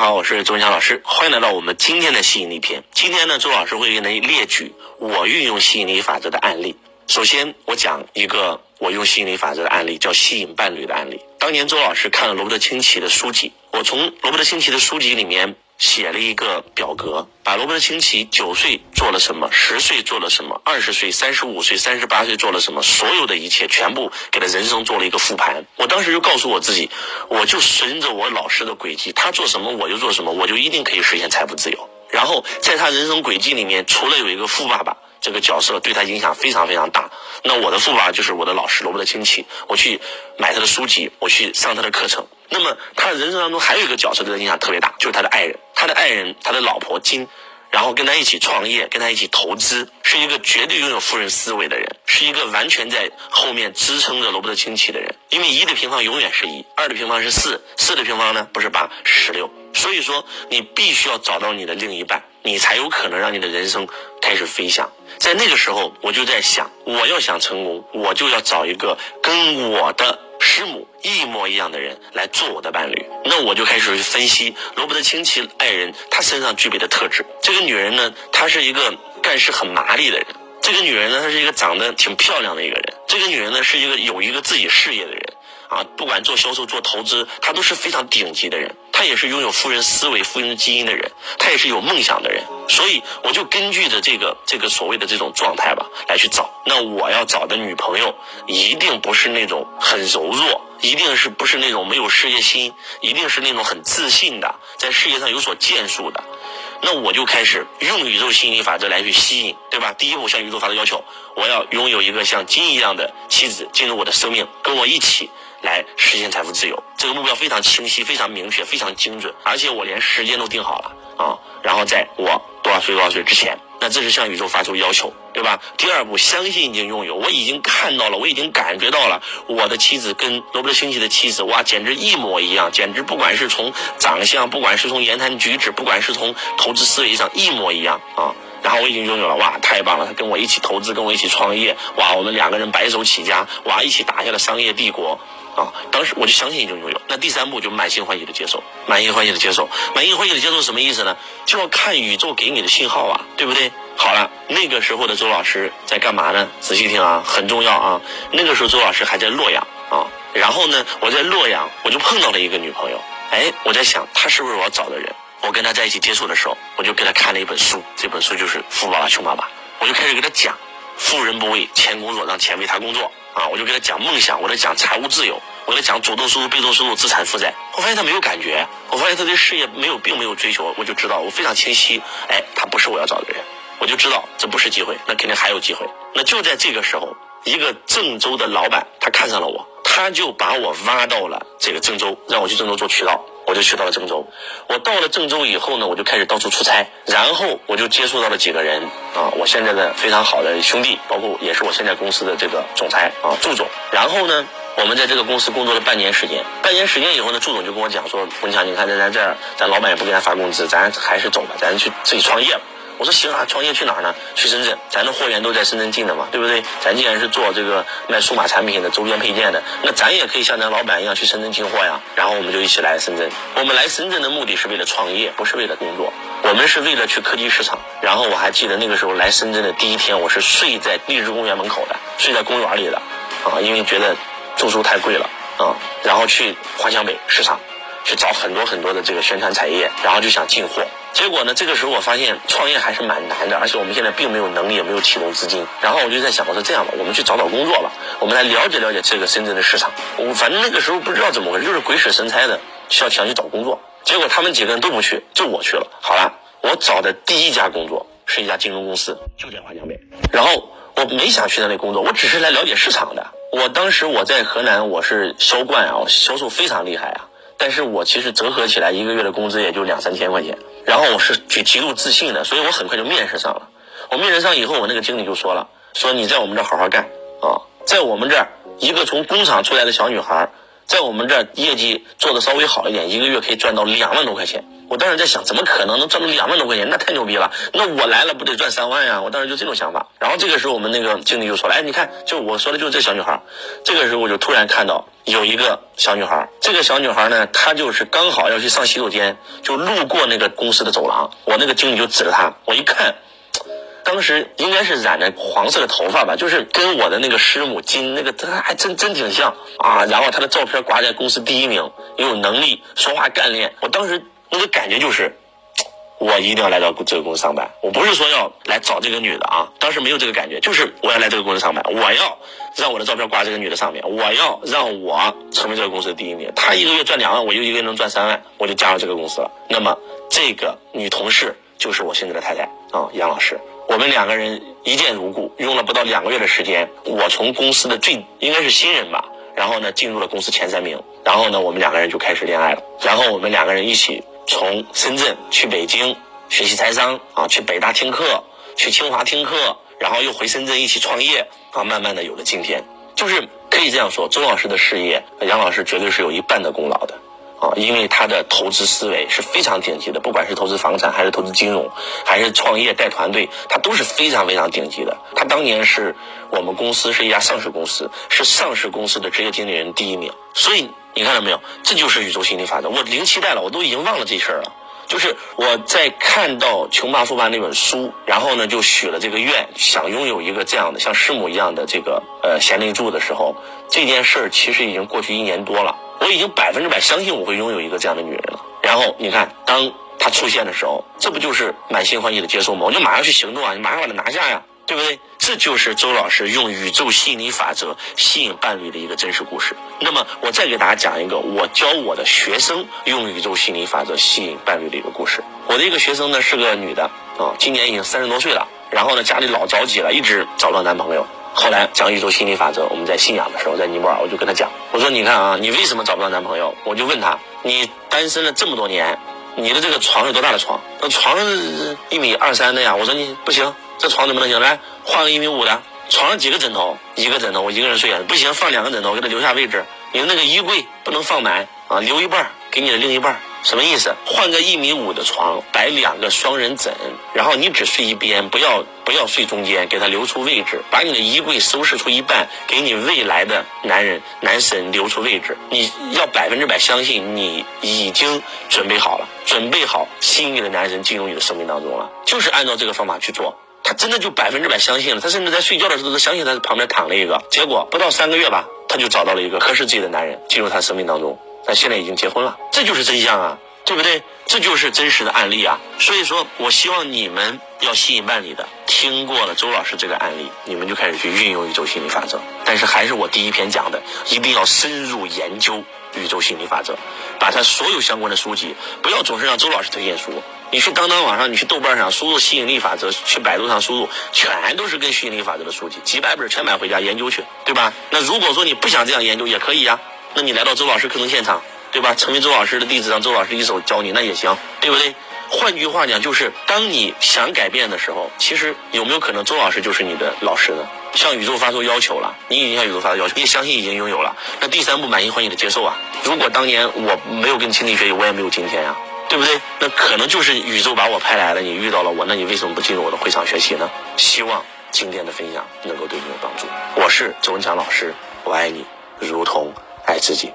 好，我是周文强老师，欢迎来到我们今天的吸引力篇。今天呢，周老师会给您列举我运用吸引力法则的案例。首先，我讲一个我用吸引力法则的案例，叫吸引伴侣的案例。当年周老师看了罗伯特清崎的书籍，我从罗伯特清崎的书籍里面写了一个表格，把罗伯特清崎九岁做了什么，十岁做了什么，二十岁、三十五岁、三十八岁做了什么，所有的一切全部给他人生做了一个复盘。我当时就告诉我自己，我就顺着我老师的轨迹，他做什么我就做什么，我就一定可以实现财富自由。然后在他人生轨迹里面，除了有一个富爸爸。这个角色对他影响非常非常大。那我的父爸就是我的老师罗伯特清崎，我去买他的书籍，我去上他的课程。那么他人生当中还有一个角色对他影响特别大，就是他的爱人。他的爱人，他的老婆金，然后跟他一起创业，跟他一起投资，是一个绝对拥有富人思维的人，是一个完全在后面支撑着罗伯特清崎的人。因为一的平方永远是一，二的平方是四，四的平方呢不是八，是十六。所以说，你必须要找到你的另一半，你才有可能让你的人生开始飞翔。在那个时候，我就在想，我要想成功，我就要找一个跟我的师母一模一样的人来做我的伴侣。那我就开始去分析罗伯特清崎爱人他身上具备的特质。这个女人呢，她是一个干事很麻利的人。这个女人呢，她是一个长得挺漂亮的一个人。这个女人呢，是一个有一个自己事业的人。啊，不管做销售、做投资，她都是非常顶级的人。她也是拥有富人思维、富人基因的人，她也是有梦想的人。所以，我就根据着这个这个所谓的这种状态吧，来去找。那我要找的女朋友，一定不是那种很柔弱，一定是不是那种没有事业心，一定是那种很自信的，在事业上有所建树的。那我就开始用宇宙吸引力法则来去吸引，对吧？第一步向宇宙发出要求，我要拥有一个像金一样的妻子进入我的生命，跟我一起。来实现财富自由，这个目标非常清晰、非常明确、非常精准，而且我连时间都定好了啊！然后在我多少岁多少岁之前，那这是向宇宙发出要求，对吧？第二步，相信已经拥有，我已经看到了，我已经感觉到了，我的妻子跟罗伯特清崎的妻子，哇，简直一模一样，简直不管是从长相，不管是从言谈举止，不管是从投资思维上，一模一样啊！然后我已经拥有了，哇，太棒了！他跟我一起投资，跟我一起创业，哇，我们两个人白手起家，哇，一起打下了商业帝国。啊，当时我就相信已经拥有。那第三步就满心欢喜的接受，满心欢喜的接受，满心欢喜的接受什么意思呢？就要看宇宙给你的信号啊，对不对？好了，那个时候的周老师在干嘛呢？仔细听啊，很重要啊。那个时候周老师还在洛阳啊，然后呢，我在洛阳我就碰到了一个女朋友，哎，我在想她是不是我要找的人？我跟她在一起接触的时候，我就给她看了一本书，这本书就是《富爸爸穷爸爸》，我就开始给她讲，富人不为钱工作，让钱为他工作。啊，我就给他讲梦想，我在讲财务自由，我在讲主动收入、被动收入、资产负债。我发现他没有感觉，我发现他对事业没有，并没有追求。我就知道，我非常清晰，哎，他不是我要找的人。我就知道这不是机会，那肯定还有机会。那就在这个时候，一个郑州的老板他看上了我，他就把我挖到了这个郑州，让我去郑州做渠道。我就去到了郑州，我到了郑州以后呢，我就开始到处出差，然后我就接触到了几个人啊，我现在的非常好的兄弟，包括也是我现在公司的这个总裁啊，祝总。然后呢，我们在这个公司工作了半年时间，半年时间以后呢，祝总就跟我讲说，文强，你看在咱这儿，咱老板也不给咱发工资，咱还是走吧，咱去自己创业吧。我说行啊，创业去哪儿呢？去深圳，咱的货源都在深圳进的嘛，对不对？咱既然是做这个卖数码产品的周边配件的，那咱也可以像咱老板一样去深圳进货呀。然后我们就一起来深圳。我们来深圳的目的是为了创业，不是为了工作。我们是为了去科技市场。然后我还记得那个时候来深圳的第一天，我是睡在荔枝公园门口的，睡在公园里的，啊，因为觉得住宿太贵了啊。然后去华强北市场。去找很多很多的这个宣传产业，然后就想进货。结果呢，这个时候我发现创业还是蛮难的，而且我们现在并没有能力，也没有启动资金。然后我就在想，我说这样吧，我们去找找工作吧，我们来了解了解这个深圳的市场。我反正那个时候不知道怎么回事，就是鬼使神差的需要想去找工作。结果他们几个人都不去，就我去了。好了，我找的第一家工作是一家金融公司，就在华强北。然后我没想去那里工作，我只是来了解市场的。我当时我在河南，我是销冠啊，销售非常厉害啊。但是我其实折合起来一个月的工资也就两三千块钱，然后我是极极度自信的，所以我很快就面试上了。我面试上以后，我那个经理就说了，说你在我们这儿好好干啊，在我们这儿一个从工厂出来的小女孩，在我们这儿业绩做的稍微好一点，一个月可以赚到两万多块钱。我当时在想，怎么可能能赚到两万多块钱？那太牛逼了！那我来了不得赚三万呀？我当时就这种想法。然后这个时候，我们那个经理就说了：“哎，你看，就我说的就是这小女孩。”这个时候我就突然看到有一个小女孩，这个小女孩呢，她就是刚好要去上洗手间，就路过那个公司的走廊，我那个经理就指着她，我一看。当时应该是染着黄色的头发吧，就是跟我的那个师母金那个她，还真真挺像啊。然后他的照片挂在公司第一名，又有能力，说话干练。我当时那个感觉就是，我一定要来到这个公司上班。我不是说要来找这个女的啊，当时没有这个感觉，就是我要来这个公司上班，我要让我的照片挂这个女的上面，我要让我成为这个公司的第一名。她一个月赚两万，我就一个月能赚三万，我就加入这个公司了。那么这个女同事就是我现在的太太啊，杨老师。我们两个人一见如故，用了不到两个月的时间，我从公司的最应该是新人吧，然后呢进入了公司前三名，然后呢我们两个人就开始恋爱了，然后我们两个人一起从深圳去北京学习财商啊，去北大听课，去清华听课，然后又回深圳一起创业啊，慢慢的有了今天，就是可以这样说，周老师的事业，杨老师绝对是有一半的功劳的。啊，因为他的投资思维是非常顶级的，不管是投资房产，还是投资金融，还是创业带团队，他都是非常非常顶级的。他当年是我们公司是一家上市公司，是上市公司的职业经理人第一名。所以你看到没有？这就是宇宙心理法则。我零期待了，我都已经忘了这事儿了。就是我在看到《穷爸富爸》那本书，然后呢就许了这个愿，想拥有一个这样的像师母一样的这个呃贤内助的时候，这件事儿其实已经过去一年多了。我已经百分之百相信我会拥有一个这样的女人了。然后你看，当她出现的时候，这不就是满心欢喜的接受吗？我就马上去行动啊，你马上把她拿下呀，对不对？这就是周老师用宇宙吸引力法则吸引伴侣的一个真实故事。那么，我再给大家讲一个我教我的学生用宇宙吸引力法则吸引伴侣的一个故事。我的一个学生呢是个女的啊，今年已经三十多岁了，然后呢家里老着急了，一直找不到男朋友。后来讲宇宙心理法则，我们在信仰的时候，在尼泊尔，我就跟他讲，我说你看啊，你为什么找不到男朋友？我就问他，你单身了这么多年，你的这个床是多大的床？那床一米二三的呀。我说你不行，这床怎么能行？来换个一米五的。床上几个枕头？一个枕头，我一个人睡啊。不行，放两个枕头，给他留下位置。你的那个衣柜不能放满啊，留一半给你的另一半。什么意思？换个一米五的床，摆两个双人枕，然后你只睡一边，不要不要睡中间，给他留出位置。把你的衣柜收拾出一半，给你未来的男人男神留出位置。你要百分之百相信你已经准备好了，准备好心仪的男神进入你的生命当中了。就是按照这个方法去做，他真的就百分之百相信了。他甚至在睡觉的时候都相信他旁边躺了一个。结果不到三个月吧，他就找到了一个合适自己的男人进入他生命当中。他现在已经结婚了，这就是真相啊，对不对？这就是真实的案例啊。所以说我希望你们要吸引伴侣的，听过了周老师这个案例，你们就开始去运用宇宙心理法则。但是还是我第一篇讲的，一定要深入研究宇宙心理法则，把他所有相关的书籍，不要总是让周老师推荐书。你去当当网上，你去豆瓣上输入吸引力法则，去百度上输入，全都是跟吸引力法则的书籍，几百本全买回家研究去，对吧？那如果说你不想这样研究，也可以呀。那你来到周老师课程现场，对吧？成为周老师的弟子，让周老师一手教你，那也行，对不对？换句话讲，就是当你想改变的时候，其实有没有可能周老师就是你的老师呢？向宇宙发出要求了，你已经向宇宙发出要求，你也相信已经拥有了。那第三步，满意欢喜的接受啊！如果当年我没有跟亲弟学习，我也没有今天呀，对不对？那可能就是宇宙把我派来了，你遇到了我，那你为什么不进入我的会场学习呢？希望今天的分享能够对你有帮助。我是周文强老师，我爱你，如同。爱自己。